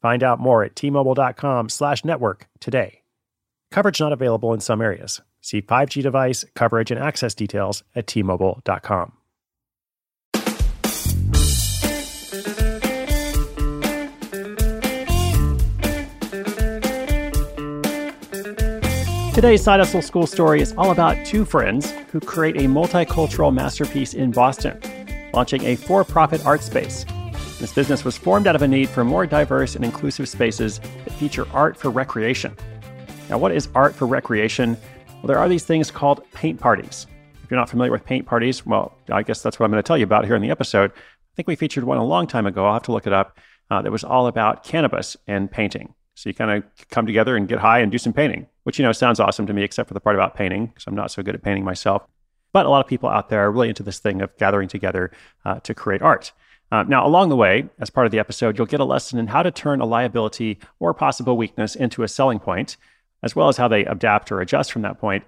Find out more at tmobile.com slash network today. Coverage not available in some areas. See 5G device, coverage, and access details at tmobile.com. Today's Side Hustle School story is all about two friends who create a multicultural masterpiece in Boston, launching a for profit art space. This business was formed out of a need for more diverse and inclusive spaces that feature art for recreation. Now, what is art for recreation? Well, there are these things called paint parties. If you're not familiar with paint parties, well, I guess that's what I'm going to tell you about here in the episode. I think we featured one a long time ago. I'll have to look it up. Uh, that was all about cannabis and painting. So you kind of come together and get high and do some painting, which, you know, sounds awesome to me, except for the part about painting, because I'm not so good at painting myself. But a lot of people out there are really into this thing of gathering together uh, to create art. Uh, now, along the way, as part of the episode, you'll get a lesson in how to turn a liability or possible weakness into a selling point, as well as how they adapt or adjust from that point.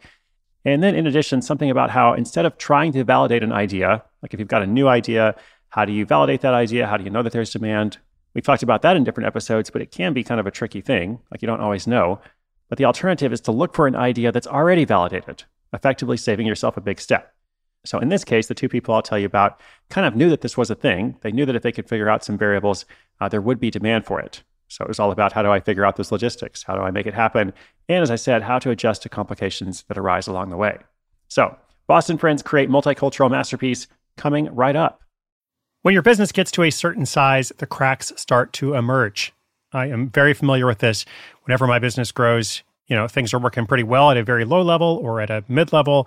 And then, in addition, something about how instead of trying to validate an idea, like if you've got a new idea, how do you validate that idea? How do you know that there's demand? We've talked about that in different episodes, but it can be kind of a tricky thing. Like you don't always know. But the alternative is to look for an idea that's already validated, effectively saving yourself a big step. So in this case, the two people I'll tell you about kind of knew that this was a thing. They knew that if they could figure out some variables, uh, there would be demand for it. So it was all about how do I figure out those logistics? How do I make it happen? And as I said, how to adjust to complications that arise along the way. So Boston Friends create multicultural masterpiece coming right up. When your business gets to a certain size, the cracks start to emerge. I am very familiar with this. Whenever my business grows, you know, things are working pretty well at a very low level or at a mid level.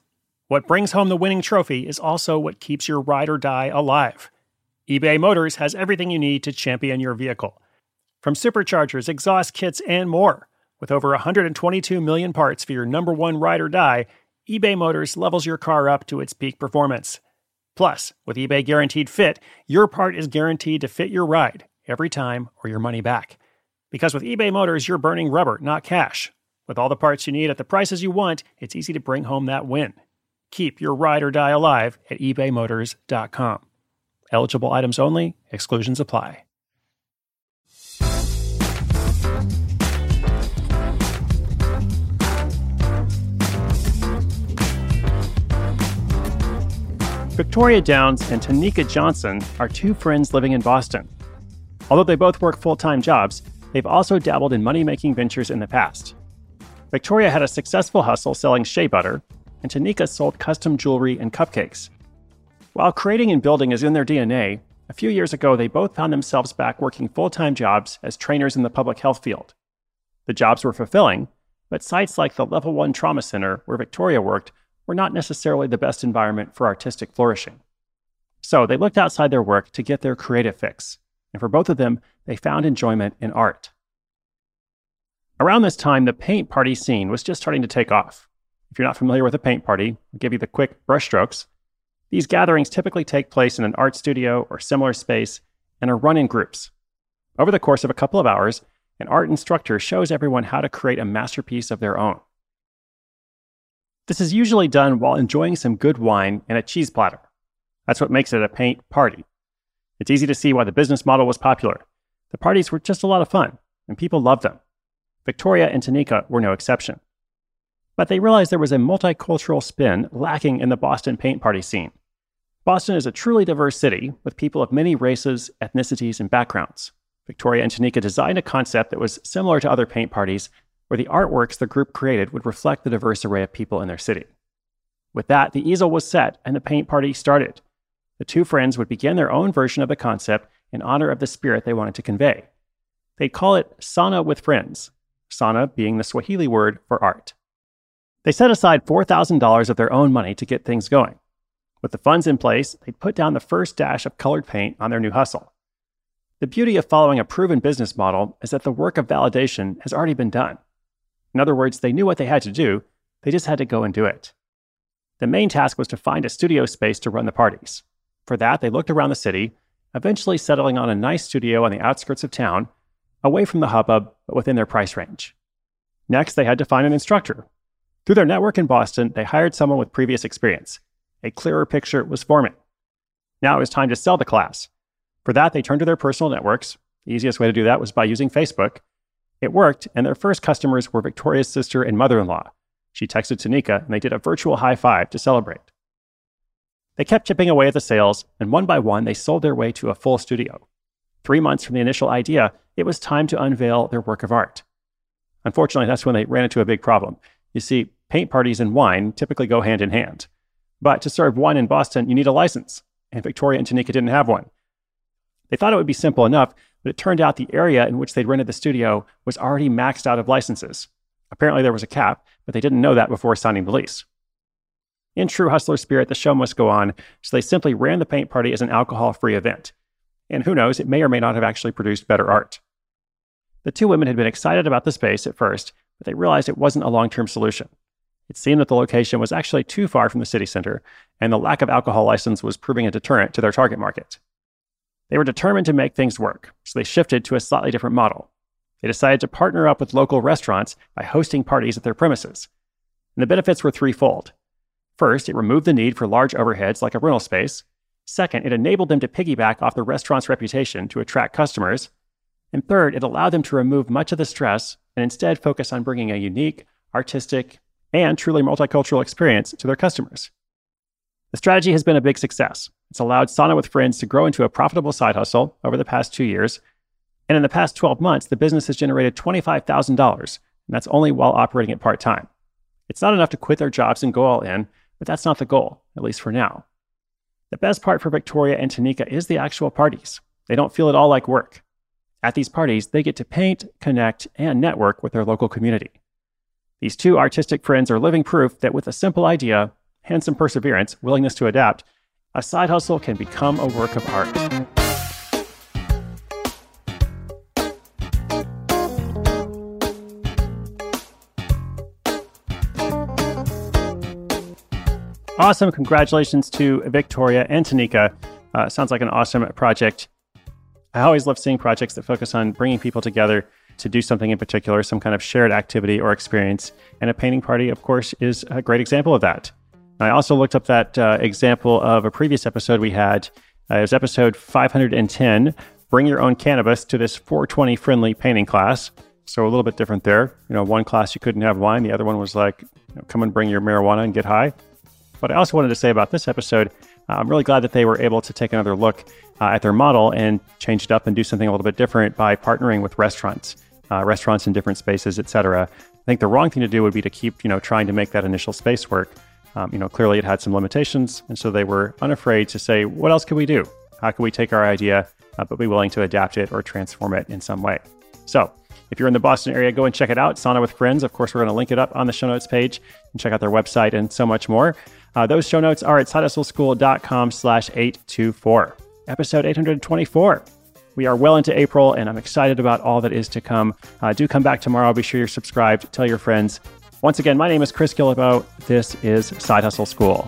What brings home the winning trophy is also what keeps your ride or die alive. eBay Motors has everything you need to champion your vehicle. From superchargers, exhaust kits, and more. With over 122 million parts for your number one ride or die, eBay Motors levels your car up to its peak performance Plus, with eBay Guaranteed Fit, your part is guaranteed to fit your ride every time or your money back. Because with eBay Motors, you're burning rubber, not cash. With all the parts you need at the prices you want, it's easy to bring home that win. Keep your ride or die alive at ebaymotors.com. Eligible items only, exclusions apply. Victoria Downs and Tanika Johnson are two friends living in Boston. Although they both work full time jobs, they've also dabbled in money making ventures in the past. Victoria had a successful hustle selling shea butter, and Tanika sold custom jewelry and cupcakes. While creating and building is in their DNA, a few years ago they both found themselves back working full time jobs as trainers in the public health field. The jobs were fulfilling, but sites like the Level 1 Trauma Center, where Victoria worked, were not necessarily the best environment for artistic flourishing. So they looked outside their work to get their creative fix, and for both of them, they found enjoyment in art. Around this time, the paint party scene was just starting to take off. If you're not familiar with a paint party, I'll give you the quick brushstrokes. These gatherings typically take place in an art studio or similar space and are run in groups. Over the course of a couple of hours, an art instructor shows everyone how to create a masterpiece of their own. This is usually done while enjoying some good wine and a cheese platter. That's what makes it a paint party. It's easy to see why the business model was popular. The parties were just a lot of fun, and people loved them. Victoria and Tanika were no exception. But they realized there was a multicultural spin lacking in the Boston paint party scene. Boston is a truly diverse city with people of many races, ethnicities, and backgrounds. Victoria and Tanika designed a concept that was similar to other paint parties, where the artworks the group created would reflect the diverse array of people in their city. With that, the easel was set and the paint party started. The two friends would begin their own version of the concept in honor of the spirit they wanted to convey. They'd call it Sanaa with Friends, Sanaa being the Swahili word for art. They set aside $4,000 of their own money to get things going. With the funds in place, they put down the first dash of colored paint on their new hustle. The beauty of following a proven business model is that the work of validation has already been done. In other words, they knew what they had to do, they just had to go and do it. The main task was to find a studio space to run the parties. For that, they looked around the city, eventually settling on a nice studio on the outskirts of town, away from the hubbub, but within their price range. Next, they had to find an instructor. Through their network in Boston, they hired someone with previous experience a clearer picture was forming. Now it was time to sell the class. For that, they turned to their personal networks. The easiest way to do that was by using Facebook. It worked, and their first customers were Victoria's sister and mother in law. She texted Tanika, and they did a virtual high five to celebrate. They kept chipping away at the sales, and one by one, they sold their way to a full studio. Three months from the initial idea, it was time to unveil their work of art. Unfortunately, that's when they ran into a big problem. You see, paint parties and wine typically go hand in hand. But to serve wine in Boston, you need a license, and Victoria and Tanika didn't have one. They thought it would be simple enough, but it turned out the area in which they'd rented the studio was already maxed out of licenses. Apparently, there was a cap, but they didn't know that before signing the lease. In true hustler spirit, the show must go on, so they simply ran the paint party as an alcohol free event. And who knows, it may or may not have actually produced better art. The two women had been excited about the space at first, but they realized it wasn't a long term solution. It seemed that the location was actually too far from the city center, and the lack of alcohol license was proving a deterrent to their target market. They were determined to make things work, so they shifted to a slightly different model. They decided to partner up with local restaurants by hosting parties at their premises. And the benefits were threefold. First, it removed the need for large overheads like a rental space. Second, it enabled them to piggyback off the restaurant's reputation to attract customers. And third, it allowed them to remove much of the stress and instead focus on bringing a unique, artistic, and truly multicultural experience to their customers. The strategy has been a big success. It's allowed Sanaa with Friends to grow into a profitable side hustle over the past two years. And in the past 12 months, the business has generated $25,000, and that's only while operating it part time. It's not enough to quit their jobs and go all in, but that's not the goal, at least for now. The best part for Victoria and Tanika is the actual parties. They don't feel at all like work. At these parties, they get to paint, connect, and network with their local community. These two artistic friends are living proof that with a simple idea, and some perseverance, willingness to adapt, a side hustle can become a work of art. Awesome. Congratulations to Victoria and Tanika. Uh, sounds like an awesome project. I always love seeing projects that focus on bringing people together to do something in particular, some kind of shared activity or experience. And a painting party, of course, is a great example of that. I also looked up that uh, example of a previous episode we had. Uh, it was episode 510 Bring Your Own Cannabis to this 420 friendly painting class. So a little bit different there. You know, one class you couldn't have wine, the other one was like, you know, come and bring your marijuana and get high. But I also wanted to say about this episode, I'm really glad that they were able to take another look uh, at their model and change it up and do something a little bit different by partnering with restaurants uh, restaurants in different spaces, et cetera. I think the wrong thing to do would be to keep, you know, trying to make that initial space work. Um, you know, clearly it had some limitations, and so they were unafraid to say, "What else can we do? How can we take our idea, uh, but be willing to adapt it or transform it in some way?" So, if you're in the Boston area, go and check it out. Sanaa with Friends. Of course, we're going to link it up on the show notes page and check out their website and so much more. Uh, those show notes are at sidehustleschool.com slash 824. Episode 824. We are well into April, and I'm excited about all that is to come. Uh, do come back tomorrow. Be sure you're subscribed. Tell your friends. Once again, my name is Chris Guillebeau. This is Side Hustle School.